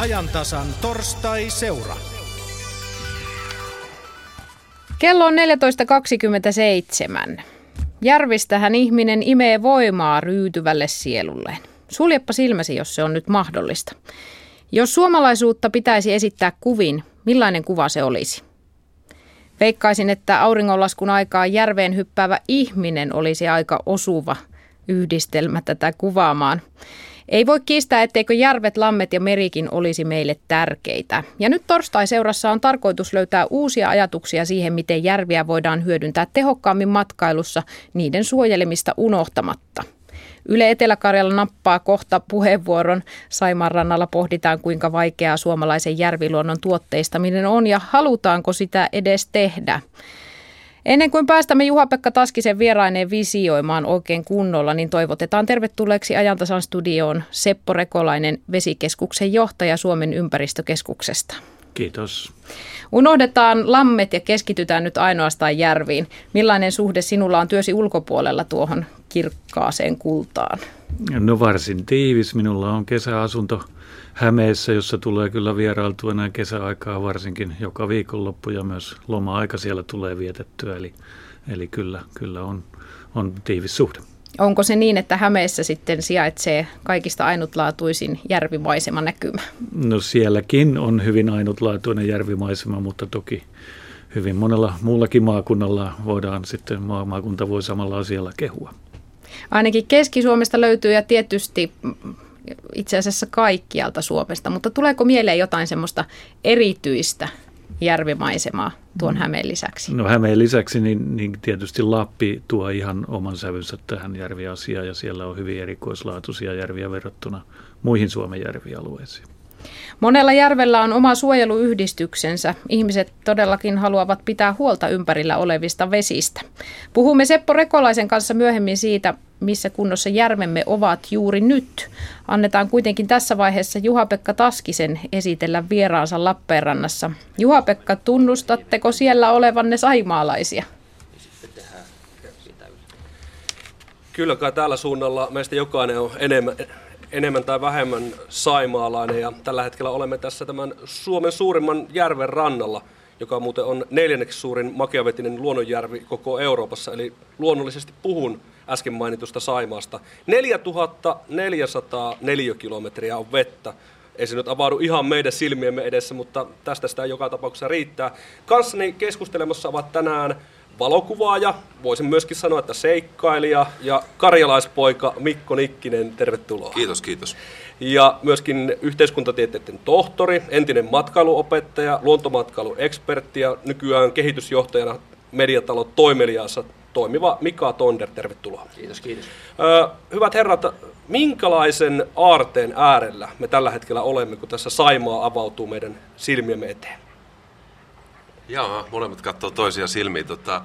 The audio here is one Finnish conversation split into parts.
ajantasan torstai-seura. Kello on 14.27. Järvistähän ihminen imee voimaa ryytyvälle sielulleen. Suljepa silmäsi, jos se on nyt mahdollista. Jos suomalaisuutta pitäisi esittää kuvin, millainen kuva se olisi? Veikkaisin, että auringonlaskun aikaan järveen hyppäävä ihminen olisi aika osuva yhdistelmä tätä kuvaamaan. Ei voi kiistää, etteikö järvet, lammet ja merikin olisi meille tärkeitä. Ja nyt torstai-seurassa on tarkoitus löytää uusia ajatuksia siihen, miten järviä voidaan hyödyntää tehokkaammin matkailussa niiden suojelemista unohtamatta. Yle Etelä-Karjala nappaa kohta puheenvuoron. Saimaan rannalla pohditaan, kuinka vaikeaa suomalaisen järviluonnon tuotteistaminen on ja halutaanko sitä edes tehdä. Ennen kuin päästämme Juha-Pekka Taskisen vieraineen visioimaan oikein kunnolla, niin toivotetaan tervetulleeksi ajantasan studioon Seppo Rekolainen, Vesikeskuksen johtaja Suomen ympäristökeskuksesta. Kiitos. Unohdetaan lammet ja keskitytään nyt ainoastaan järviin. Millainen suhde sinulla on työsi ulkopuolella tuohon kirkkaaseen kultaan? No varsin tiivis. Minulla on kesäasunto Hämeessä, jossa tulee kyllä vierailtua näin kesäaikaa varsinkin joka viikonloppu ja myös loma-aika siellä tulee vietettyä. Eli, eli kyllä, kyllä on, on tiivis suhde. Onko se niin, että Hämeessä sitten sijaitsee kaikista ainutlaatuisin järvimaisema näkymä? No sielläkin on hyvin ainutlaatuinen järvimaisema, mutta toki hyvin monella muullakin maakunnalla voidaan sitten, maakunta voi samalla asialla kehua. Ainakin Keski-Suomesta löytyy ja tietysti itse asiassa kaikkialta Suomesta, mutta tuleeko mieleen jotain semmoista erityistä järvimaisemaa tuon mm. Hämeen lisäksi? No Hämeen lisäksi niin, niin tietysti Lappi tuo ihan oman sävynsä tähän järviasiaan ja siellä on hyvin erikoislaatuisia järviä verrattuna muihin Suomen järvialueisiin. Monella järvellä on oma suojeluyhdistyksensä. Ihmiset todellakin haluavat pitää huolta ympärillä olevista vesistä. Puhumme Seppo Rekolaisen kanssa myöhemmin siitä, missä kunnossa järvemme ovat juuri nyt. Annetaan kuitenkin tässä vaiheessa Juha-Pekka Taskisen esitellä vieraansa Lappeenrannassa. Juha-Pekka, tunnustatteko siellä olevanne saimaalaisia? Kyllä kai täällä suunnalla meistä jokainen on enemmän, enemmän tai vähemmän saimaalainen ja tällä hetkellä olemme tässä tämän Suomen suurimman järven rannalla, joka muuten on neljänneksi suurin makeavetinen luonnonjärvi koko Euroopassa, eli luonnollisesti puhun äsken mainitusta Saimaasta. 4400 neliökilometriä on vettä. Ei se nyt avaudu ihan meidän silmiemme edessä, mutta tästä sitä joka tapauksessa riittää. Kanssani keskustelemassa ovat tänään valokuvaaja, voisin myöskin sanoa, että seikkailija ja karjalaispoika Mikko Nikkinen, tervetuloa. Kiitos, kiitos. Ja myöskin yhteiskuntatieteiden tohtori, entinen matkailuopettaja, luontomatkailuekspertti ja nykyään kehitysjohtajana mediatalo Toimeliaassa toimiva Mika Tonder, tervetuloa. Kiitos, kiitos. hyvät herrat, minkälaisen aarteen äärellä me tällä hetkellä olemme, kun tässä Saimaa avautuu meidän silmiemme eteen? Joo, molemmat katsoo toisia silmiä. Tota,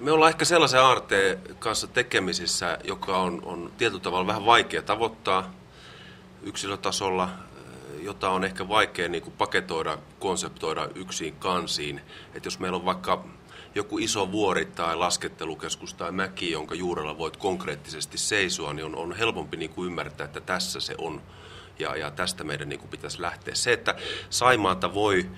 me ollaan ehkä sellaisen aarteen kanssa tekemisissä, joka on, on tietyllä tavalla vähän vaikea tavoittaa yksilötasolla, jota on ehkä vaikea niin kuin paketoida, konseptoida yksin kansiin. Että jos meillä on vaikka joku iso vuori tai laskettelukeskus tai mäki, jonka juurella voit konkreettisesti seisoa, niin on, on helpompi niin kuin ymmärtää, että tässä se on. Ja, ja tästä meidän niin kuin pitäisi lähteä. Se, että Saimaata voi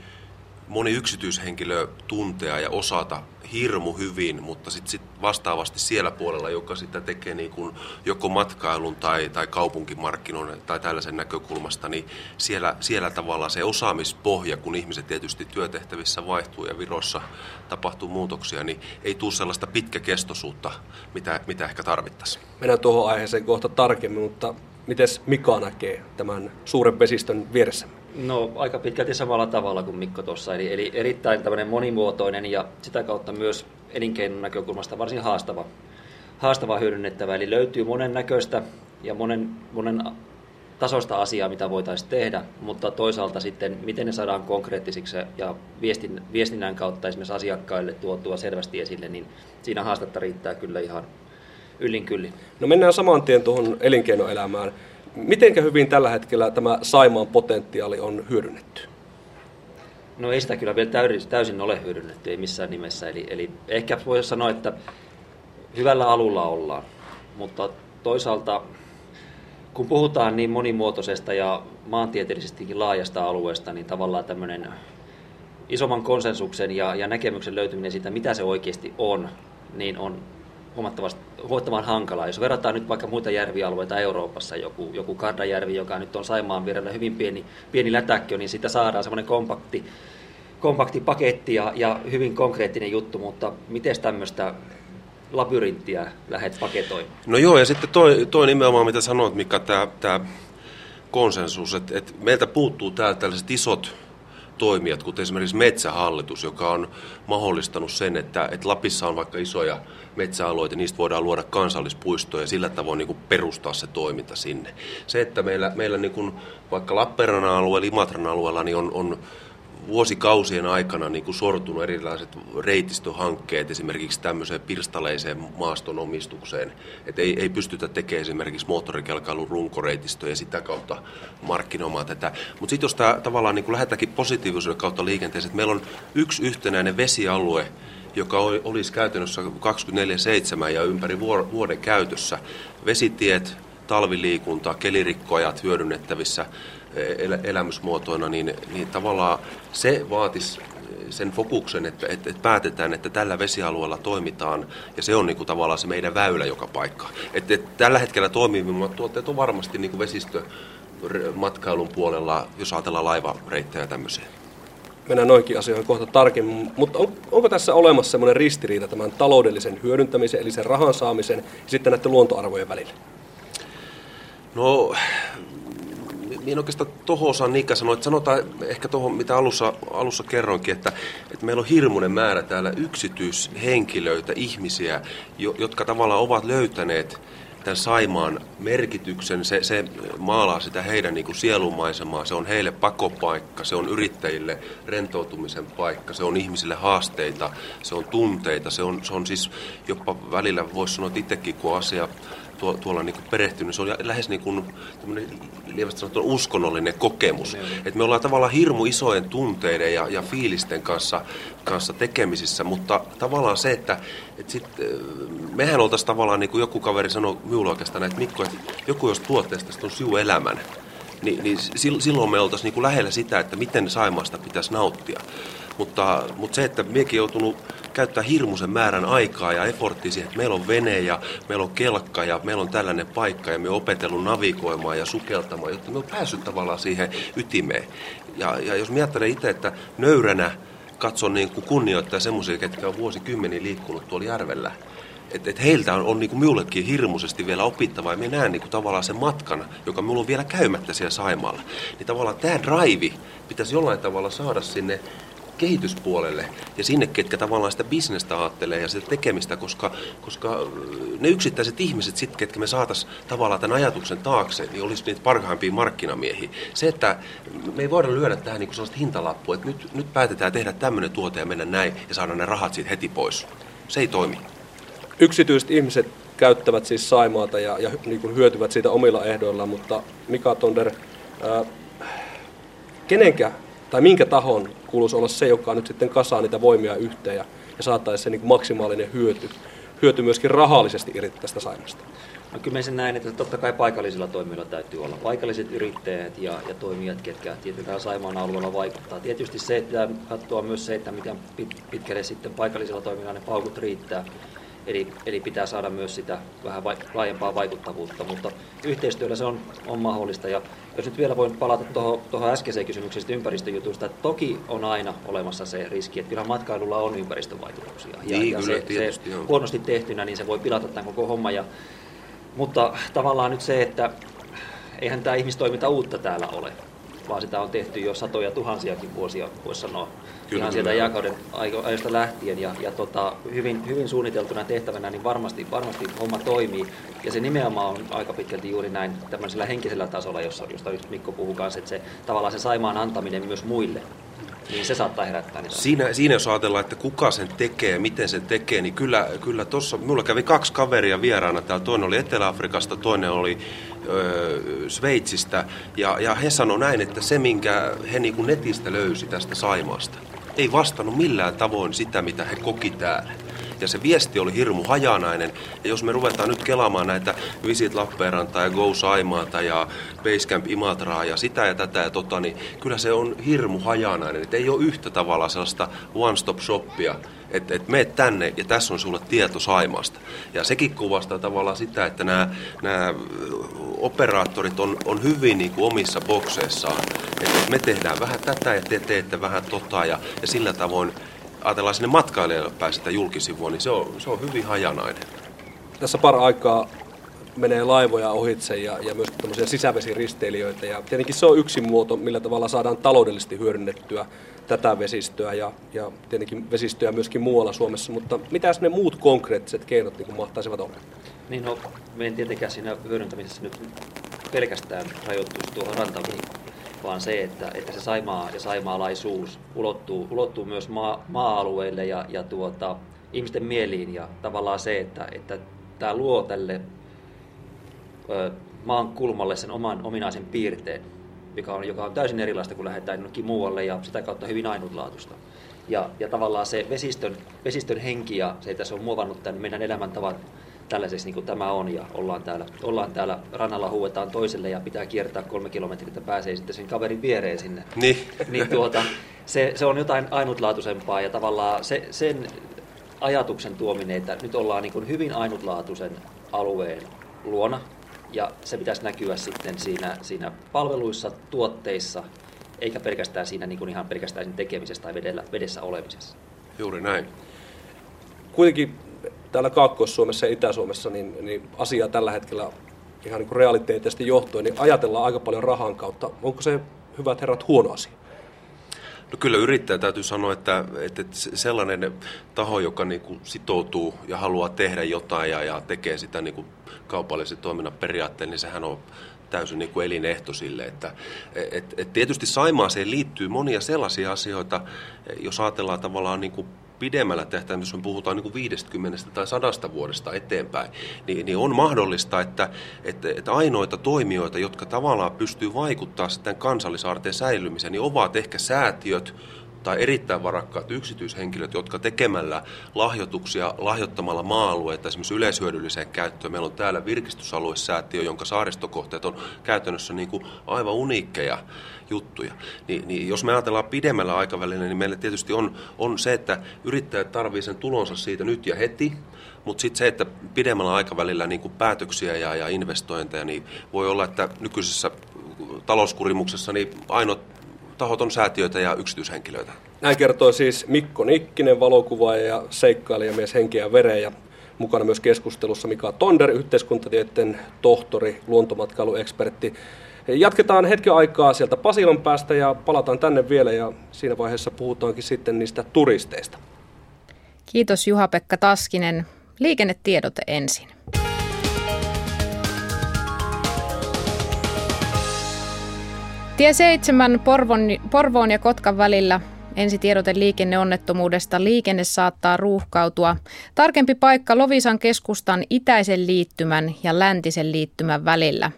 moni yksityishenkilö tuntea ja osata hirmu hyvin, mutta sitten sit vastaavasti siellä puolella, joka sitä tekee niin kuin joko matkailun tai, tai kaupunkimarkkinoiden tai tällaisen näkökulmasta, niin siellä, siellä tavallaan se osaamispohja, kun ihmiset tietysti työtehtävissä vaihtuu ja virossa tapahtuu muutoksia, niin ei tule sellaista pitkäkestoisuutta, mitä, mitä ehkä tarvittaisiin. Mennään tuohon aiheeseen kohta tarkemmin, mutta miten Mika näkee tämän suuren vesistön vieressä? No aika pitkälti samalla tavalla kuin Mikko tuossa, eli, eli erittäin tämmöinen monimuotoinen ja sitä kautta myös elinkeinon näkökulmasta varsin haastava, haastava hyödynnettävä. Eli löytyy monen näköistä ja monen, monen tasosta asiaa, mitä voitaisiin tehdä, mutta toisaalta sitten, miten ne saadaan konkreettisiksi ja viestin, viestinnän kautta esimerkiksi asiakkaille tuotua selvästi esille, niin siinä haastetta riittää kyllä ihan yllin kyllin. No mennään saman tien tuohon elinkeinoelämään. Mitenkä hyvin tällä hetkellä tämä Saimaan potentiaali on hyödynnetty? No ei sitä kyllä vielä täysin ole hyödynnetty, ei missään nimessä. Eli, eli ehkä voisi sanoa, että hyvällä alulla ollaan, mutta toisaalta kun puhutaan niin monimuotoisesta ja maantieteellisestikin laajasta alueesta, niin tavallaan tämmöinen isomman konsensuksen ja, ja näkemyksen löytyminen siitä, mitä se oikeasti on, niin on huomattavasti, huomattavan hankalaa. Jos verrataan nyt vaikka muita järvialueita Euroopassa, joku, joku Kardajärvi, joka nyt on Saimaan vierellä hyvin pieni, pieni lätäkkö, niin sitä saadaan semmoinen kompakti, kompakti paketti ja, ja hyvin konkreettinen juttu, mutta miten tämmöistä labyrinttiä lähdet paketoimaan? No joo, ja sitten toi, toi nimenomaan, mitä sanoit, Mika, tämä konsensus, että et meiltä puuttuu täältä tällaiset isot toimijat, kuten esimerkiksi Metsähallitus, joka on mahdollistanut sen, että, että Lapissa on vaikka isoja metsäalueita, niistä voidaan luoda kansallispuistoja ja sillä tavoin niin kuin perustaa se toiminta sinne. Se, että meillä, meillä niin kuin vaikka Lappeenrannan alueella, Imatran alueella, niin on, on vuosikausien aikana niin kuin sortunut erilaiset reitistöhankkeet esimerkiksi tämmöiseen pirstaleiseen maastonomistukseen. Että ei, ei pystytä tekemään esimerkiksi moottorikelkailun runkoreitistöä ja sitä kautta markkinoimaan tätä. Mutta sitten jos tämä tavallaan niin kuin lähdetäänkin positiivisuuden kautta liikenteeseen, että meillä on yksi yhtenäinen vesialue, joka olisi käytännössä 24-7 ja ympäri vuoden käytössä. Vesitiet, talviliikunta, kelirikkojat hyödynnettävissä elä, elämysmuotoina, niin, niin tavallaan se vaatisi sen fokuksen, että, että, että päätetään, että tällä vesialueella toimitaan, ja se on niin kuin tavallaan se meidän väylä joka paikka. Että, että tällä hetkellä toimivimmat tuotteet on varmasti niin kuin vesistömatkailun puolella, jos ajatellaan laivareittejä ja tämmöisiä. Mennään noinkin asioihin kohta tarkemmin, mutta on, onko tässä olemassa semmoinen ristiriita tämän taloudellisen hyödyntämisen, eli sen rahan saamisen ja sitten näiden luontoarvojen välillä? No niin oikeastaan tuohon osaan Niikka sanoi, että sanotaan ehkä tuohon, mitä alussa, alussa kerroinkin, että, että meillä on hirmuinen määrä täällä yksityishenkilöitä, ihmisiä, jo, jotka tavallaan ovat löytäneet tämän Saimaan merkityksen, se, se maalaa sitä heidän niin kuin sielunmaisemaa, se on heille pakopaikka, se on yrittäjille rentoutumisen paikka, se on ihmisille haasteita, se on tunteita, se on, se on siis jopa välillä, voisi sanoa että itsekin, kun asia tuo, tuolla niin kuin perehtynyt, se on lähes niin kuin lievästi sanottuna uskonnollinen kokemus. Että me ollaan tavallaan hirmu isojen tunteiden ja, ja fiilisten kanssa, kanssa tekemisissä, mutta tavallaan se, että, että sit, mehän oltaisiin tavallaan, niin kuin joku kaveri sanoi minulle oikeastaan, että Mikko, että joku jos tuotteesta on siu elämän, niin, niin silloin me oltaisiin niin kuin lähellä sitä, että miten Saimaasta pitäisi nauttia. Mutta, mutta se, että minäkin joutunut käyttää hirmuisen määrän aikaa ja efforttia siihen, että meillä on vene ja meillä on kelkka ja meillä on tällainen paikka ja me on opetellut navigoimaan ja sukeltamaan, jotta me on päässyt tavallaan siihen ytimeen. Ja, ja jos miettelen itse, että nöyränä katson niin kuin kunnioittaa semmoisia, ketkä on vuosikymmeniä liikkunut tuolla järvellä, että et heiltä on, on niin kuin minullekin hirmuisesti vielä opittavaa ja minä näen niin kuin tavallaan sen matkan, joka minulla on vielä käymättä siellä Saimaalla. Niin tavallaan tämä drive pitäisi jollain tavalla saada sinne kehityspuolelle ja sinne, ketkä tavallaan sitä bisnestä ajattelee ja sitä tekemistä, koska, koska ne yksittäiset ihmiset sitten, ketkä me saataisiin tavallaan tämän ajatuksen taakse, niin olisi niitä parhaimpia markkinamiehiä. Se, että me ei voida lyödä tähän niin sellaista hintalappua, että nyt, nyt päätetään tehdä tämmöinen tuote ja mennä näin ja saada ne rahat siitä heti pois. Se ei toimi. Yksityiset ihmiset käyttävät siis Saimaata ja, ja niin kuin hyötyvät siitä omilla ehdoillaan, mutta Mika Tonder, ää, kenenkä tai minkä tahon kuuluisi olla se, joka nyt sitten kasaa niitä voimia yhteen ja, ja saataisiin se niin maksimaalinen hyöty, hyöty myöskin rahallisesti irti tästä saimasta? No kyllä mä sen näin, että totta kai paikallisilla toimijoilla täytyy olla paikalliset yrittäjät ja, ja toimijat, ketkä tietysti Saimaan alueella vaikuttaa. Tietysti se, että katsoa myös se, että miten pitkälle sitten paikallisilla toimijoilla ne paukut riittää. Eli, eli pitää saada myös sitä vähän vai, laajempaa vaikuttavuutta, mutta yhteistyöllä se on, on mahdollista. Ja jos nyt vielä voin palata tuohon äskeiseen kysymykseen ympäristöjutusta, että toki on aina olemassa se riski, että kyllä matkailulla on ympäristövaikutuksia. Ja, niin, ja kyllä, se, se huonosti tehtynä, niin se voi pilata tämän koko homma. Ja, mutta tavallaan nyt se, että eihän tämä ihmistoiminta uutta täällä ole vaan sitä on tehty jo satoja tuhansiakin vuosia, voisi sanoa, kyllä, ihan sieltä jakauden ajoista lähtien. Ja, ja tota, hyvin, hyvin suunniteltuna tehtävänä, niin varmasti, varmasti homma toimii. Ja se nimenomaan on aika pitkälti juuri näin tämmöisellä henkisellä tasolla, jossa, josta nyt Mikko puhuu kanssa, että se tavallaan se Saimaan antaminen myös muille niin se saattaa herättää niitä. Siinä, siinä jos ajatellaan, että kuka sen tekee, miten sen tekee, niin kyllä, kyllä tuossa, minulla kävi kaksi kaveria vieraana täällä. Toinen oli Etelä-Afrikasta, toinen oli ö, Sveitsistä. Ja, ja he sanoivat näin, että se, minkä he niin kuin netistä löysi tästä Saimaasta, ei vastannut millään tavoin sitä, mitä he koki täällä. Ja se viesti oli hirmu hajanainen. Ja jos me ruvetaan nyt kelaamaan näitä Visit Lappeenrantaa ja Go Saimaata ja Basecamp Imatraa ja sitä ja tätä ja tota, niin kyllä se on hirmu hajanainen. Et ei ole yhtä tavalla sellaista one-stop shoppia, että et meet tänne ja tässä on sulle tieto Saimaasta. Ja sekin kuvastaa tavallaan sitä, että nämä, nämä operaattorit on, on hyvin niin kuin omissa bokseissaan. Että me tehdään vähän tätä ja te teette vähän tota ja, ja sillä tavoin ajatellaan sinne matkailijalle päin sitä julkisivua, niin se on, se on hyvin hajanainen. Tässä par aikaa menee laivoja ohitse ja, ja myös tämmöisiä sisävesiristeilijöitä. Ja tietenkin se on yksi muoto, millä tavalla saadaan taloudellisesti hyödynnettyä tätä vesistöä ja, ja tietenkin vesistöjä myöskin muualla Suomessa. Mutta mitä ne muut konkreettiset keinot niin mahtaisivat olla? Niin no, me en tietenkään siinä hyödyntämisessä nyt pelkästään rajoittuisi tuohon rantamiin, vaan se, että, että se Saimaa ja saimaalaisuus ulottuu, ulottuu myös maa, maa-alueille ja, ja tuota, ihmisten mieliin ja tavallaan se, että, että tämä luo tälle ö, maan kulmalle sen oman ominaisen piirteen, joka on, joka on täysin erilaista kuin lähdetään jonnekin muualle ja sitä kautta hyvin ainutlaatuista. Ja, ja tavallaan se vesistön, vesistön henki ja se, että se on muovannut tämän meidän elämäntavan tällaiseksi niin kuin tämä on ja ollaan täällä, ollaan täällä rannalla huuetaan toiselle ja pitää kiertää kolme kilometriä, että pääsee sitten sen kaverin viereen sinne. Niin. niin tuota, se, se, on jotain ainutlaatuisempaa ja tavallaan se, sen ajatuksen tuominen, että nyt ollaan niin kuin hyvin ainutlaatuisen alueen luona ja se pitäisi näkyä sitten siinä, siinä palveluissa, tuotteissa, eikä pelkästään siinä niin kuin ihan pelkästään tekemisessä tai vedellä, vedessä olemisessa. Juuri näin. Kuitenkin täällä Kaakkois-Suomessa ja Itä-Suomessa niin, niin asiaa tällä hetkellä ihan niin realiteetisesti johtuen, niin ajatellaan aika paljon rahan kautta. Onko se, hyvät herrat, huono asia? No kyllä yrittäjä täytyy sanoa, että, että sellainen taho, joka niin kuin sitoutuu ja haluaa tehdä jotain ja, ja tekee sitä niin kuin kaupallisen toiminnan periaatteen, niin sehän on täysin niin kuin elinehto sille. Että, et, et tietysti Saimaaseen liittyy monia sellaisia asioita, jos ajatellaan tavallaan niin kuin pidemmällä tehtävällä, jos me puhutaan niin kuin 50 tai 100 vuodesta eteenpäin, niin, niin on mahdollista, että, että, että ainoita toimijoita, jotka tavallaan pystyy vaikuttaa sitten kansallisaarteen säilymiseen, niin ovat ehkä säätiöt, tai erittäin varakkaat yksityishenkilöt, jotka tekemällä lahjoituksia, lahjoittamalla maa-alueita esimerkiksi yleishyödylliseen käyttöön. Meillä on täällä virkistysaluesäätiö, jonka saaristokohteet on käytännössä niin kuin aivan uniikkeja juttuja. Ni, niin jos me ajatellaan pidemmällä aikavälillä, niin meillä tietysti on, on se, että yrittäjät tarvitsevat sen tulonsa siitä nyt ja heti, mutta sitten se, että pidemmällä aikavälillä niin kuin päätöksiä ja, ja investointeja, niin voi olla, että nykyisessä talouskurimuksessa niin ainoat tahot on säätiöitä ja yksityishenkilöitä. Näin kertoo siis Mikko Nikkinen, valokuvaaja ja seikkailijamies henkeä ja vereen. Ja mukana myös keskustelussa Mika Tonder, yhteiskuntatieteen tohtori, luontomatkailuekspertti. Jatketaan hetken aikaa sieltä Pasilan päästä ja palataan tänne vielä ja siinä vaiheessa puhutaankin sitten niistä turisteista. Kiitos Juha-Pekka Taskinen. Liikennetiedote ensin. Tie 7 Porvon, Porvoon ja Kotkan välillä Ensitiedote liikenneonnettomuudesta. Liikenne saattaa ruuhkautua. Tarkempi paikka Lovisan keskustan itäisen liittymän ja läntisen liittymän välillä.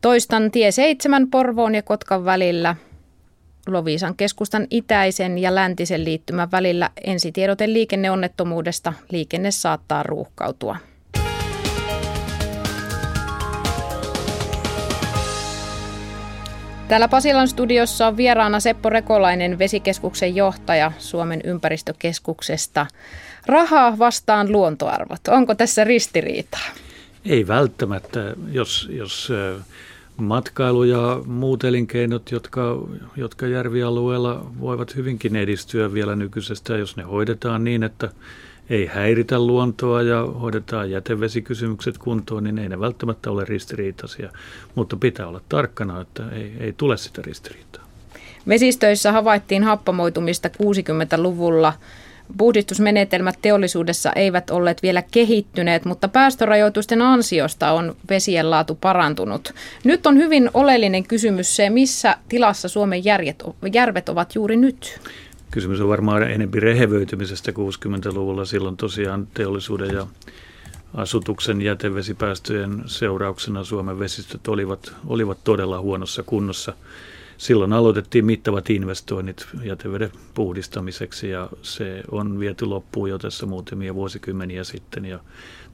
Toistan tie 7 Porvoon ja Kotkan välillä. Lovisan keskustan itäisen ja läntisen liittymän välillä ensitiedote liikenneonnettomuudesta. Liikenne saattaa ruuhkautua. Täällä Pasilan studiossa on vieraana Seppo Rekolainen, vesikeskuksen johtaja Suomen ympäristökeskuksesta. Rahaa vastaan luontoarvot. Onko tässä ristiriitaa? Ei välttämättä, jos, jos matkailu ja muut elinkeinot, jotka, jotka järvialueella voivat hyvinkin edistyä vielä nykyisestä, jos ne hoidetaan niin, että ei häiritä luontoa ja hoidetaan jätevesikysymykset kuntoon, niin ei ne välttämättä ole ristiriitaisia. Mutta pitää olla tarkkana, että ei, ei tule sitä ristiriitaa. Vesistöissä havaittiin happamoitumista 60-luvulla. Puhdistusmenetelmät teollisuudessa eivät olleet vielä kehittyneet, mutta päästörajoitusten ansiosta on vesien laatu parantunut. Nyt on hyvin oleellinen kysymys se, missä tilassa Suomen järjet, järvet ovat juuri nyt. Kysymys on varmaan enempi rehevöitymisestä 60-luvulla. Silloin tosiaan teollisuuden ja asutuksen jätevesipäästöjen seurauksena Suomen vesistöt olivat, olivat todella huonossa kunnossa. silloin aloitettiin mittavat investoinnit jäteveden puhdistamiseksi ja se on viety loppuun jo tässä muutamia vuosikymmeniä sitten ja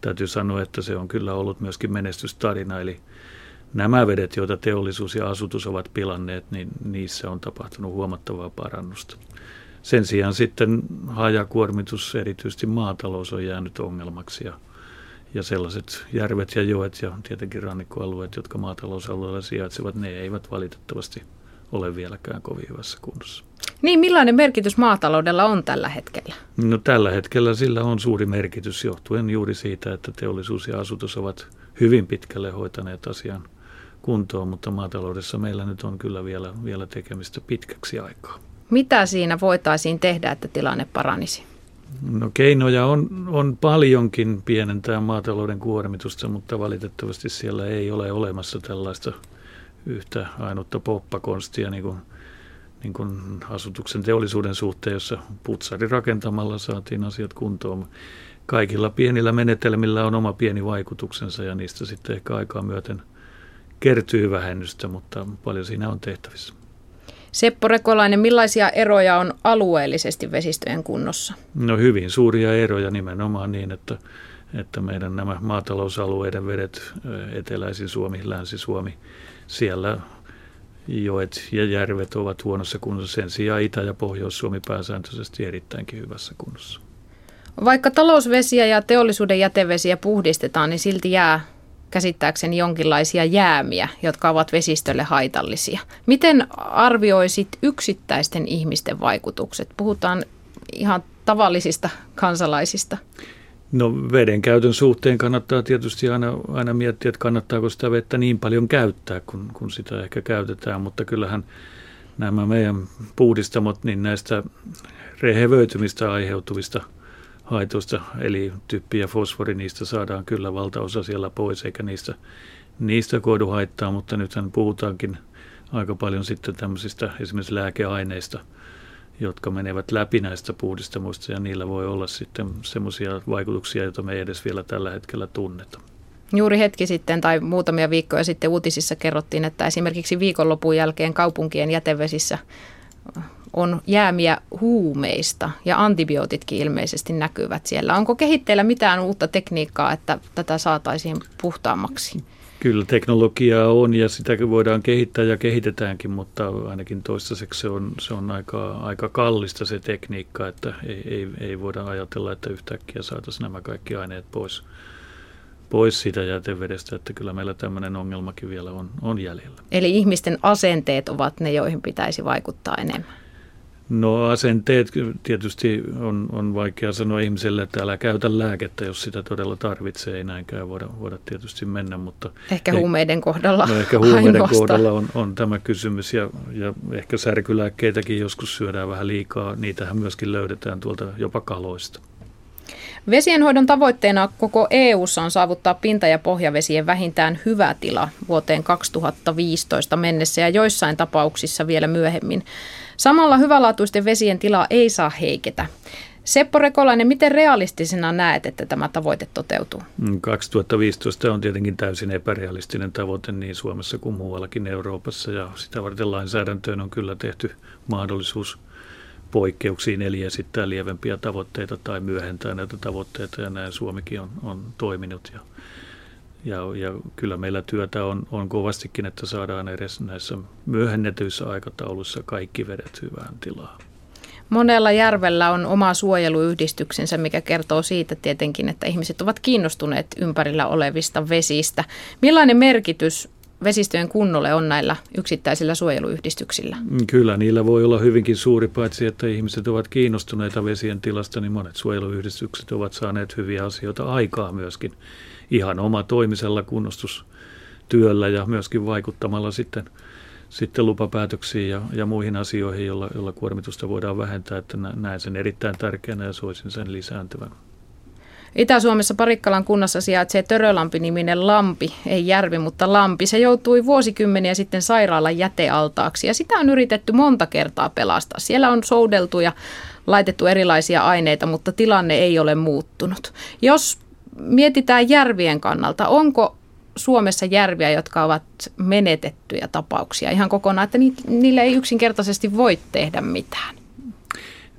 täytyy sanoa, että se on kyllä ollut myöskin menestystarina, eli nämä vedet, joita teollisuus ja asutus ovat pilanneet, niin niissä on tapahtunut huomattavaa parannusta. Sen sijaan sitten hajakuormitus, erityisesti maatalous on jäänyt ongelmaksi ja, ja sellaiset järvet ja joet ja tietenkin rannikkoalueet, jotka maatalousalueella sijaitsevat, ne eivät valitettavasti ole vieläkään kovin hyvässä kunnossa. Niin, millainen merkitys maataloudella on tällä hetkellä? No tällä hetkellä sillä on suuri merkitys johtuen juuri siitä, että teollisuus ja asutus ovat hyvin pitkälle hoitaneet asian kuntoon, mutta maataloudessa meillä nyt on kyllä vielä, vielä tekemistä pitkäksi aikaa. Mitä siinä voitaisiin tehdä, että tilanne paranisi? No keinoja on, on paljonkin pienentää maatalouden kuormitusta, mutta valitettavasti siellä ei ole olemassa tällaista yhtä ainutta poppakonstia niin kuin, niin kuin asutuksen teollisuuden suhteen, jossa putsari rakentamalla saatiin asiat kuntoon. Kaikilla pienillä menetelmillä on oma pieni vaikutuksensa ja niistä sitten ehkä aikaa myöten kertyy vähennystä, mutta paljon siinä on tehtävissä. Seppo Rekolainen, millaisia eroja on alueellisesti vesistöjen kunnossa? No hyvin suuria eroja nimenomaan niin, että, että meidän nämä maatalousalueiden vedet, eteläisin Suomi, länsi-Suomi, siellä joet ja järvet ovat huonossa kunnossa. Sen sijaan Itä- ja Pohjois-Suomi pääsääntöisesti erittäinkin hyvässä kunnossa. Vaikka talousvesiä ja teollisuuden jätevesiä puhdistetaan, niin silti jää käsittääkseni jonkinlaisia jäämiä, jotka ovat vesistölle haitallisia. Miten arvioisit yksittäisten ihmisten vaikutukset? Puhutaan ihan tavallisista kansalaisista. No veden käytön suhteen kannattaa tietysti aina, aina miettiä, että kannattaako sitä vettä niin paljon käyttää, kun, kun sitä ehkä käytetään, mutta kyllähän nämä meidän puhdistamot, niin näistä rehevöitymistä aiheutuvista – haitoista, eli typpi ja fosfori, niistä saadaan kyllä valtaosa siellä pois, eikä niistä, niistä koidu haittaa, mutta nythän puhutaankin aika paljon sitten tämmöisistä esimerkiksi lääkeaineista, jotka menevät läpi näistä puhdistamoista ja niillä voi olla sitten semmoisia vaikutuksia, joita me ei edes vielä tällä hetkellä tunneta. Juuri hetki sitten tai muutamia viikkoja sitten uutisissa kerrottiin, että esimerkiksi viikonlopun jälkeen kaupunkien jätevesissä on jäämiä huumeista ja antibiootitkin ilmeisesti näkyvät siellä. Onko kehitteillä mitään uutta tekniikkaa, että tätä saataisiin puhtaammaksi? Kyllä teknologiaa on ja sitä voidaan kehittää ja kehitetäänkin, mutta ainakin toistaiseksi se on, se on aika, aika kallista se tekniikka, että ei, ei, ei voida ajatella, että yhtäkkiä saataisiin nämä kaikki aineet pois, pois siitä jätevedestä, että kyllä meillä tämmöinen ongelmakin vielä on, on jäljellä. Eli ihmisten asenteet ovat ne, joihin pitäisi vaikuttaa enemmän? No asenteet tietysti on, on vaikea sanoa ihmiselle, että älä käytä lääkettä, jos sitä todella tarvitsee. Ei näinkään voida, voida tietysti mennä, mutta... Ehkä huumeiden kohdalla. No ehkä huumeiden kohdalla on, on tämä kysymys ja, ja ehkä särkylääkkeitäkin joskus syödään vähän liikaa. Niitähän myöskin löydetään tuolta jopa kaloista. Vesienhoidon tavoitteena koko EU:ssa on saavuttaa pinta- ja pohjavesien vähintään hyvä tila vuoteen 2015 mennessä ja joissain tapauksissa vielä myöhemmin. Samalla hyvälaatuisten vesien tila ei saa heiketä. Seppo Rekolainen, miten realistisena näet, että tämä tavoite toteutuu? 2015 mm, on tietenkin täysin epärealistinen tavoite niin Suomessa kuin muuallakin Euroopassa ja sitä varten lainsäädäntöön on kyllä tehty mahdollisuus poikkeuksiin eli esittää lievempiä tavoitteita tai myöhentää näitä tavoitteita ja näin Suomikin on, on toiminut. Ja, ja, ja kyllä meillä työtä on, on kovastikin, että saadaan edes näissä myöhennetyissä aikatauluissa kaikki vedet hyvään tilaan. Monella järvellä on oma suojeluyhdistyksensä, mikä kertoo siitä tietenkin, että ihmiset ovat kiinnostuneet ympärillä olevista vesistä. Millainen merkitys vesistöjen kunnolle on näillä yksittäisillä suojeluyhdistyksillä? Kyllä, niillä voi olla hyvinkin suuri, paitsi että ihmiset ovat kiinnostuneita vesien tilasta, niin monet suojeluyhdistykset ovat saaneet hyviä asioita aikaa myöskin ihan oma toimisella kunnostustyöllä ja myöskin vaikuttamalla sitten, sitten lupapäätöksiin ja, ja muihin asioihin, joilla, joilla kuormitusta voidaan vähentää, että näen sen erittäin tärkeänä ja soisin sen lisääntyvän. Itä-Suomessa Parikkalan kunnassa sijaitsee Törölampi-niminen lampi, ei järvi, mutta lampi. Se joutui vuosikymmeniä sitten sairaalan jätealtaaksi ja sitä on yritetty monta kertaa pelastaa. Siellä on soudeltu ja laitettu erilaisia aineita, mutta tilanne ei ole muuttunut. Jos mietitään järvien kannalta, onko Suomessa järviä, jotka ovat menetettyjä tapauksia ihan kokonaan, että ni, niille ei yksinkertaisesti voi tehdä mitään?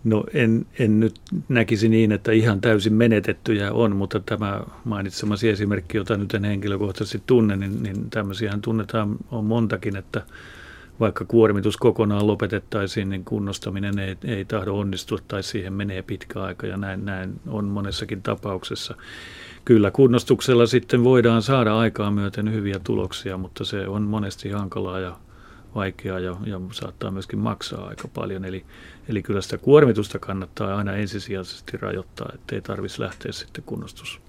No en, en nyt näkisi niin, että ihan täysin menetettyjä on, mutta tämä mainitsemasi esimerkki, jota nyt en henkilökohtaisesti tunne, niin, niin tämmöisiähän tunnetaan on montakin, että vaikka kuormitus kokonaan lopetettaisiin, niin kunnostaminen ei, ei tahdo onnistua tai siihen menee pitkä aika ja näin, näin on monessakin tapauksessa. Kyllä kunnostuksella sitten voidaan saada aikaa myöten hyviä tuloksia, mutta se on monesti hankalaa ja vaikeaa ja, ja saattaa myöskin maksaa aika paljon. Eli, eli kyllä sitä kuormitusta kannattaa aina ensisijaisesti rajoittaa, ettei tarvitsisi lähteä sitten kunnostus,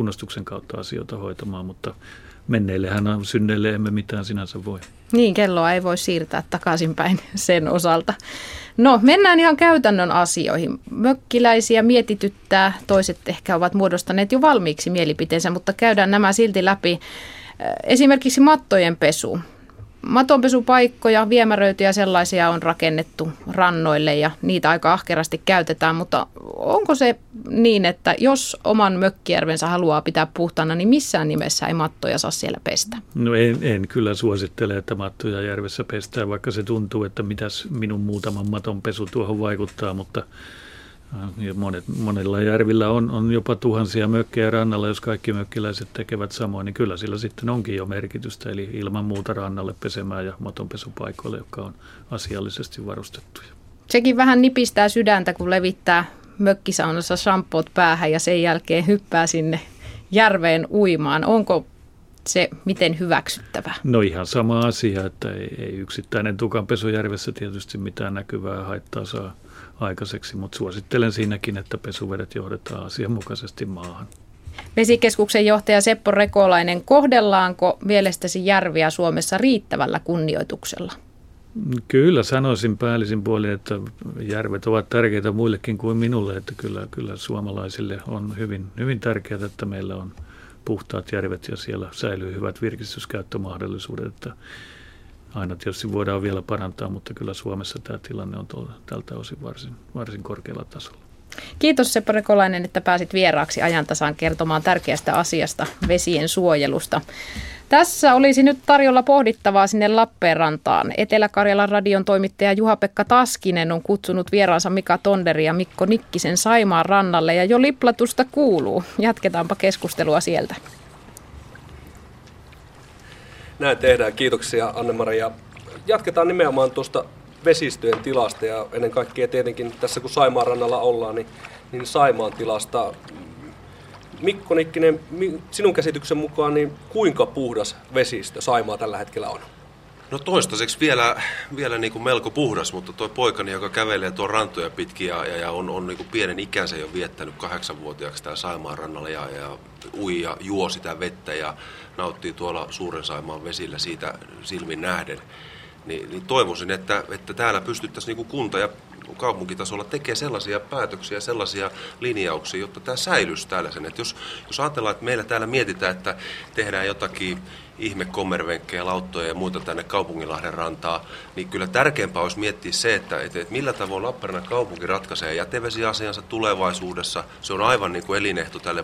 kunnostuksen kautta asioita hoitamaan, mutta menneillehän on synneille emme mitään sinänsä voi. Niin, kelloa ei voi siirtää takaisinpäin sen osalta. No, mennään ihan käytännön asioihin. Mökkiläisiä mietityttää, toiset ehkä ovat muodostaneet jo valmiiksi mielipiteensä, mutta käydään nämä silti läpi. Esimerkiksi mattojen pesu matonpesupaikkoja, viemäröityjä sellaisia on rakennettu rannoille ja niitä aika ahkerasti käytetään, mutta onko se niin, että jos oman mökkijärvensä haluaa pitää puhtaana, niin missään nimessä ei mattoja saa siellä pestä? No en, en kyllä suosittele, että mattoja järvessä pestää, vaikka se tuntuu, että mitäs minun muutaman matonpesu tuohon vaikuttaa, mutta ja monet, monilla järvillä on, on jopa tuhansia mökkejä rannalla, jos kaikki mökkiläiset tekevät samoin, niin kyllä sillä sitten onkin jo merkitystä. Eli ilman muuta rannalle pesemään ja matonpesupaikoille, jotka on asiallisesti varustettuja. Sekin vähän nipistää sydäntä, kun levittää mökkisaunassa shampoot päähän ja sen jälkeen hyppää sinne järveen uimaan. Onko se miten hyväksyttävä? No ihan sama asia, että ei, ei yksittäinen tukanpesujärvessä tietysti mitään näkyvää haittaa saa aikaiseksi, mutta suosittelen siinäkin, että pesuvedet johdetaan asianmukaisesti maahan. Vesikeskuksen johtaja Seppo Rekolainen, kohdellaanko mielestäsi järviä Suomessa riittävällä kunnioituksella? Kyllä sanoisin päällisin puolin, että järvet ovat tärkeitä muillekin kuin minulle, että kyllä, kyllä suomalaisille on hyvin, hyvin tärkeää, että meillä on puhtaat järvet ja siellä säilyy hyvät virkistyskäyttömahdollisuudet. Että aina tietysti voidaan vielä parantaa, mutta kyllä Suomessa tämä tilanne on tuolla, tältä osin varsin, varsin korkealla tasolla. Kiitos Seppo Rekolainen, että pääsit vieraaksi ajantasaan kertomaan tärkeästä asiasta vesien suojelusta. Tässä olisi nyt tarjolla pohdittavaa sinne Lappeenrantaan. Etelä-Karjalan radion toimittaja Juha-Pekka Taskinen on kutsunut vieraansa Mika Tonderi ja Mikko Nikkisen Saimaan rannalle ja jo liplatusta kuuluu. Jatketaanpa keskustelua sieltä. Näin tehdään. Kiitoksia Anne-Maria. Jatketaan nimenomaan tuosta vesistöjen tilasta ja ennen kaikkea tietenkin tässä kun Saimaan rannalla ollaan, niin, niin Saimaan tilasta. Mikko Nikkinen, sinun käsityksen mukaan, niin kuinka puhdas vesistö Saimaa tällä hetkellä on? No toistaiseksi vielä, vielä niin kuin melko puhdas, mutta tuo poikani, joka kävelee tuon rantoja pitkin ja, ja, ja on, on niin kuin pienen ikänsä jo viettänyt kahdeksanvuotiaaksi täällä Saimaan rannalla ja, ja ui ja juo sitä vettä ja nauttii tuolla Suuren Saimaan vesillä siitä silmin nähden. Niin, niin toivoisin, että, että täällä pystyttäisiin niin kuin kunta ja kaupunkitasolla tekee sellaisia päätöksiä, sellaisia linjauksia, jotta tämä säilyisi tällaisen. Että jos, jos ajatellaan, että meillä täällä mietitään, että tehdään jotakin ihme kommervenkkejä, lauttoja ja muita tänne Kaupunginlahden rantaa, niin kyllä tärkeämpää olisi miettiä se, että, että, että millä tavoin Lappeenrannan kaupunki ratkaisee jätevesiasiansa tulevaisuudessa. Se on aivan niin kuin elinehto tälle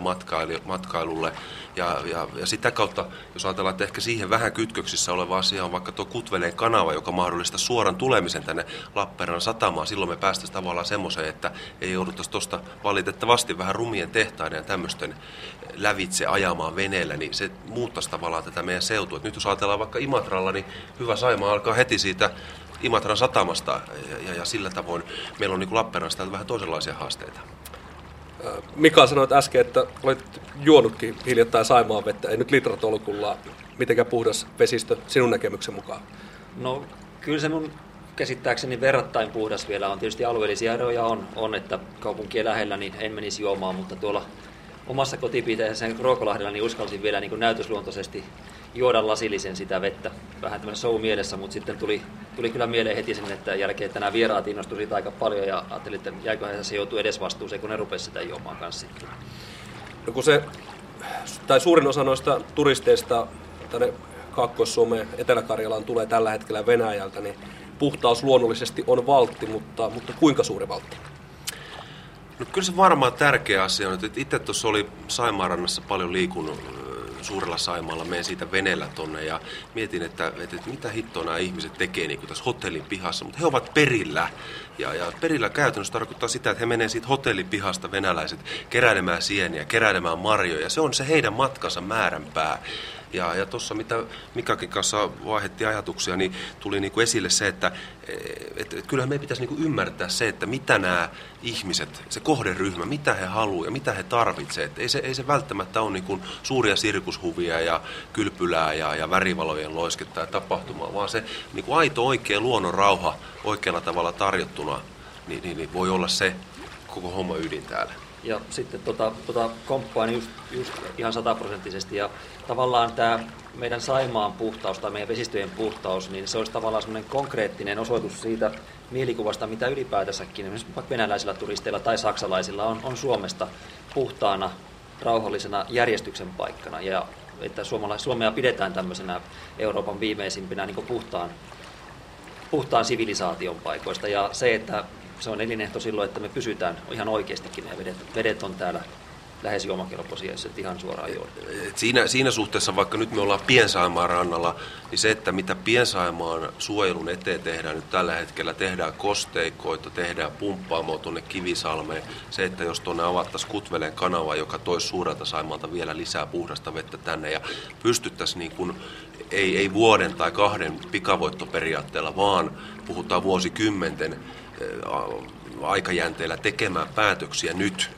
matkailulle. Ja, ja, ja sitä kautta, jos ajatellaan, että ehkä siihen vähän kytköksissä oleva asia on vaikka tuo Kutveleen kanava, joka mahdollistaa suoran tulemisen tänne Lappeenrannan satamaan, silloin me päästäisiin tavallaan semmoiseen, että ei jouduttaisi tuosta valitettavasti vähän rumien tehtaiden ja tämmöisten lävitse ajamaan veneellä, niin se muuttaisi tavallaan tätä meidän seutua. Et nyt jos ajatellaan vaikka Imatralla, niin hyvä Saima alkaa heti siitä Imatran satamasta ja, ja, ja sillä tavoin meillä on niin Lappeenrannassa vähän toisenlaisia haasteita. Mika sanoit äsken, että olet juonutkin hiljattain Saimaan vettä, ei nyt litratolkulla. Mitenkä puhdas vesistö sinun näkemyksen mukaan? No kyllä se mun käsittääkseni verrattain puhdas vielä on. Tietysti alueellisia eroja on, on että kaupunkien lähellä niin en menisi juomaan, mutta tuolla omassa kotipiteessä Ruokolahdella niin uskalsin vielä niin kuin näytösluontoisesti juoda lasillisen sitä vettä. Vähän tämmöinen show mielessä, mutta sitten tuli, tuli kyllä mieleen heti sen, että jälkeen, että nämä vieraat innostuivat siitä aika paljon ja ajattelin, että jäiköhän se joutuu edes vastuuseen, kun ne rupesi sitä juomaan kanssa sitten. No kun se, tai suurin osa noista turisteista tänne Kaakkois-Suomeen, Etelä-Karjalaan tulee tällä hetkellä Venäjältä, niin puhtaus luonnollisesti on valtti, mutta, mutta kuinka suuri valtti? No kyllä se varmaan tärkeä asia on, että itse tuossa oli Saimaarannassa paljon liikunut Suurella Saimaalla, menen siitä veneellä tonne ja mietin, että, että, että mitä hittoa nämä ihmiset tekee niin kuin tässä hotellin pihassa, mutta he ovat perillä. Ja, ja perillä käytännössä tarkoittaa sitä, että he menee siitä hotellin pihasta venäläiset keräilemään sieniä, keräilemään marjoja. Se on se heidän matkansa määränpää. Ja, ja tuossa mitä Mikakin kanssa vaihdettiin ajatuksia, niin tuli niin kuin esille se, että et, et, kyllähän meidän pitäisi niin kuin ymmärtää se, että mitä nämä ihmiset, se kohderyhmä, mitä he haluaa ja mitä he tarvitsevat. Ei se, ei se välttämättä ole niin kuin suuria sirkushuvia ja kylpylää ja, ja värivalojen loisketta ja tapahtumaa, vaan se niin kuin aito oikea luonnon rauha oikealla tavalla tarjottuna, niin, niin, niin voi olla se koko homma ydin täällä. Ja sitten tota, tota komppaan just, just ihan sataprosenttisesti. Ja tavallaan tämä meidän Saimaan puhtaus tai meidän vesistöjen puhtaus, niin se olisi tavallaan semmoinen konkreettinen osoitus siitä mielikuvasta, mitä ylipäätänsäkin esimerkiksi vaikka venäläisillä turisteilla tai saksalaisilla on, on Suomesta puhtaana, rauhallisena järjestyksen paikkana. Ja että Suomea pidetään tämmöisenä Euroopan viimeisimpinä niin puhtaan, puhtaan sivilisaation paikoista. Ja se, että se on elinehto silloin, että me pysytään ihan oikeastikin ja vedet, vedet on täällä lähes juomakelpoisia, jos et ihan suoraan juoda. Siinä, siinä suhteessa, vaikka nyt me ollaan Piensaimaan rannalla, niin se, että mitä Piensaimaan suojelun eteen tehdään nyt tällä hetkellä, tehdään kosteikkoita, tehdään pumppaamoa tuonne Kivisalmeen, se, että jos tuonne avattaisiin Kutveleen kanava, joka toisi suurelta Saimalta vielä lisää puhdasta vettä tänne ja pystyttäisiin niin kuin, ei, ei vuoden tai kahden pikavoittoperiaatteella, vaan puhutaan vuosikymmenten aikajänteellä tekemään päätöksiä nyt,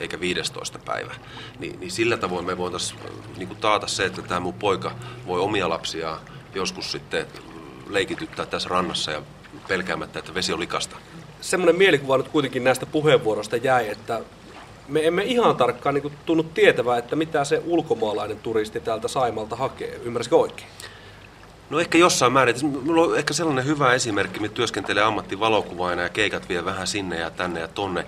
eikä 15 päivä. Niin, niin sillä tavoin me voitaisiin niin taata se, että tämä mun poika voi omia lapsia joskus sitten leikityttää tässä rannassa ja pelkäämättä, että vesi on likasta. Semmoinen mielikuva nyt kuitenkin näistä puheenvuoroista jäi, että me emme ihan tarkkaan niin tunnu tietävää, että mitä se ulkomaalainen turisti täältä Saimalta hakee. Ymmärsikö oikein? No ehkä jossain määrin. Mulla on ehkä sellainen hyvä esimerkki, mitä työskentelee ammattivalokuvaina ja keikat vie vähän sinne ja tänne ja tonne.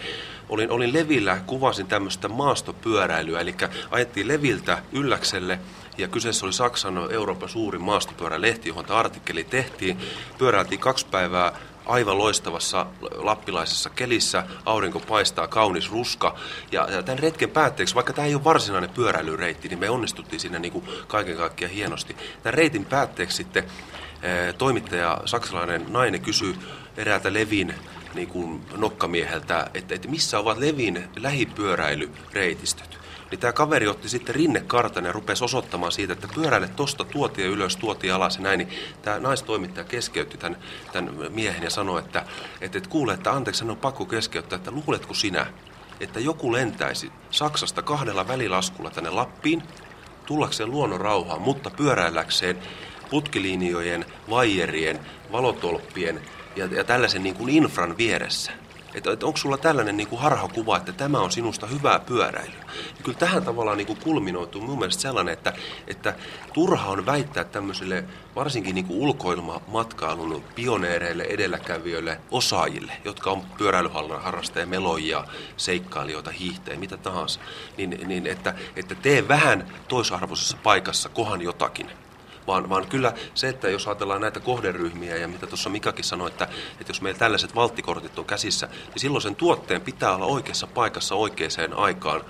Olin, olin Levillä, kuvasin tämmöistä maastopyöräilyä, eli ajettiin Leviltä Ylläkselle ja kyseessä oli Saksan Euroopan suurin maastopyörälehti, johon tämä artikkeli tehtiin. Pyöräiltiin kaksi päivää aivan loistavassa lappilaisessa kelissä, aurinko paistaa, kaunis ruska. Ja, tämän retken päätteeksi, vaikka tämä ei ole varsinainen pyöräilyreitti, niin me onnistuttiin siinä niin kuin kaiken kaikkiaan hienosti. Tämän reitin päätteeksi sitten eh, toimittaja, saksalainen nainen, kysyi eräältä Levin niin kuin nokkamieheltä, että, että missä ovat Levin lähipyöräilyreitistöt niin tämä kaveri otti sitten rinnekartan ja rupesi osoittamaan siitä, että pyöräile tosta tuotiin ylös, tuotiin alas ja näin, niin tämä naistoimittaja keskeytti tämän, tämän miehen ja sanoi, että, että, että kuule, että anteeksi, hän on pakko keskeyttää, että luuletko sinä, että joku lentäisi Saksasta kahdella välilaskulla tänne Lappiin, tullakseen luonnon rauhaan, mutta pyöräilläkseen putkilinjojen, vaijerien, valotolppien ja, ja tällaisen niin kuin infran vieressä että, että onko sulla tällainen niin kuin harhakuva, että tämä on sinusta hyvää pyöräilyä. Ja kyllä tähän tavallaan niin kuin kulminoituu mun mielestä sellainen, että, että turha on väittää tämmöisille varsinkin niin kuin ulkoilmamatkailun pioneereille, edelläkävijöille, osaajille, jotka on pyöräilyharrastajia, meloja, seikkailijoita, hiihtäjiä, mitä tahansa, niin, niin että, että tee vähän toisarvoisessa paikassa kohan jotakin vaan, vaan kyllä se, että jos ajatellaan näitä kohderyhmiä ja mitä tuossa Mikakin sanoi, että, että jos meillä tällaiset valttikortit on käsissä, niin silloin sen tuotteen pitää olla oikeassa paikassa oikeaan aikaan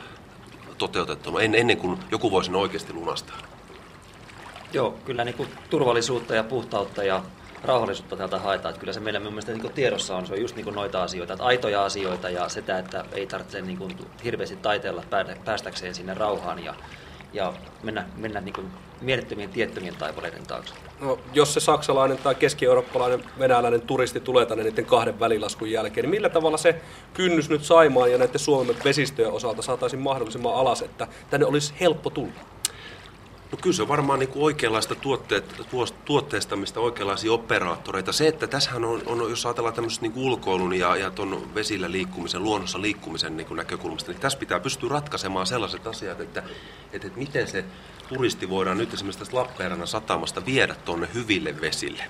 toteutettuna, ennen kuin joku voisi sen oikeasti lunastaa. Joo, kyllä niin kuin turvallisuutta ja puhtautta ja rauhallisuutta täältä haetaan. Että kyllä se meillä mielestä niin tiedossa on, se on just niin kuin noita asioita, että aitoja asioita ja sitä, että ei tarvitse niin kuin hirveästi taiteella päästäkseen sinne rauhaan ja, ja mennä, mennä niin kuin mielettömien tiettömien taipaleiden taakse. No, jos se saksalainen tai keski-eurooppalainen venäläinen turisti tulee tänne niiden kahden välilaskun jälkeen, niin millä tavalla se kynnys nyt Saimaan ja näiden Suomen vesistöjen osalta saataisiin mahdollisimman alas, että tänne olisi helppo tulla? No kyllä se on varmaan niin kuin oikeanlaista tuotteet, tuotteistamista, oikeanlaisia operaattoreita. Se, että tässähän on, on jos ajatellaan tämmöistä niin ulkoilun ja, ja tuon vesillä liikkumisen, luonnossa liikkumisen niin kuin näkökulmasta, niin tässä pitää pystyä ratkaisemaan sellaiset asiat, että, että, että miten se turisti voidaan nyt esimerkiksi tästä Lappeenrannan satamasta viedä tuonne hyville vesille.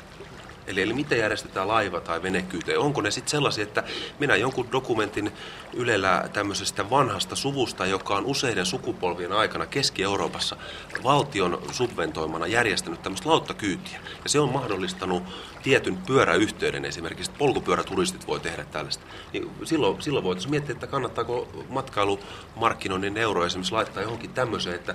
Eli, eli miten järjestetään laiva- tai venekyyteen? Onko ne sitten sellaisia, että minä jonkun dokumentin Ylellä tämmöisestä vanhasta suvusta, joka on useiden sukupolvien aikana Keski-Euroopassa valtion subventoimana järjestänyt tämmöistä lauttakyytiä. Ja se on mahdollistanut tietyn pyöräyhteyden esimerkiksi, että polkupyöräturistit voi tehdä tällaista. Niin silloin, silloin voitaisiin miettiä, että kannattaako matkailumarkkinoinnin euro esimerkiksi laittaa johonkin tämmöiseen, että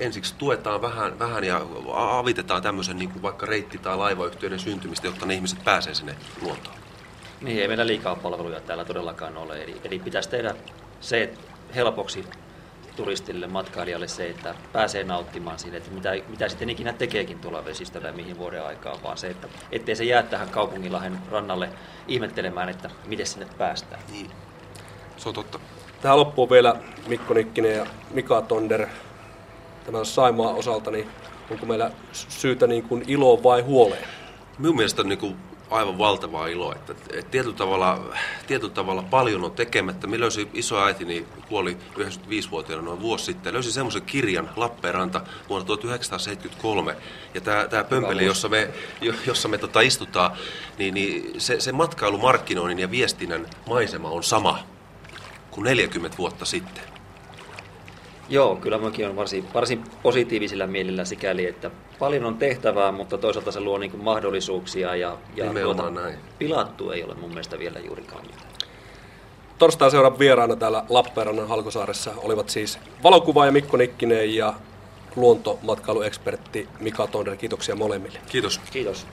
ensiksi tuetaan vähän, vähän ja avitetaan tämmöisen niin kuin vaikka reitti- tai laivayhtiöiden syntymistä, jotta ne ihmiset pääsee sinne luontoon. Niin, ei meillä liikaa palveluja täällä todellakaan ole. Eli, eli pitäisi tehdä se helpoksi turistille, matkailijalle se, että pääsee nauttimaan siitä, että mitä, mitä sitten ikinä tekeekin tuolla vesistöllä ja mihin vuoden aikaa, vaan se, että ettei se jää tähän kaupungilahen rannalle ihmettelemään, että miten sinne päästään. Niin, se on totta. Tähän loppuun vielä Mikko Nikkinen ja Mika Tonder tämän Saimaa osalta, niin onko meillä syytä niin kuin iloon vai huoleen? Minun mielestä on niin kuin aivan valtavaa iloa, että, että tietyllä, tavalla, tietyllä tavalla paljon on tekemättä. Minä löysin isoäitini, kuoli 95-vuotiaana noin vuosi sitten, löysin semmoisen kirjan Lappeenranta vuonna 1973. Ja tämä, tämä pömpeli, jossa me, jossa me tota istutaan, niin, niin se, se matkailumarkkinoinnin ja viestinnän maisema on sama kuin 40 vuotta sitten. Joo, kyllä mäkin on varsin, varsin positiivisilla mielillä sikäli, että paljon on tehtävää, mutta toisaalta se luo niin mahdollisuuksia ja, ja tuota, näin. pilattu ei ole mun mielestä vielä juurikaan mitään. Torstain seuraavan vieraana täällä Lappeenrannan Halkosaaressa olivat siis valokuvaaja Mikko Nikkinen ja luontomatkailuekspertti Mika Tonder. Kiitoksia molemmille. Kiitos. Kiitos.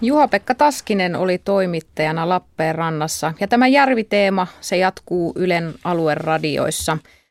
Juha-Pekka Taskinen oli toimittajana Lappeenrannassa ja tämä järviteema se jatkuu Ylen alueradioissa. radioissa.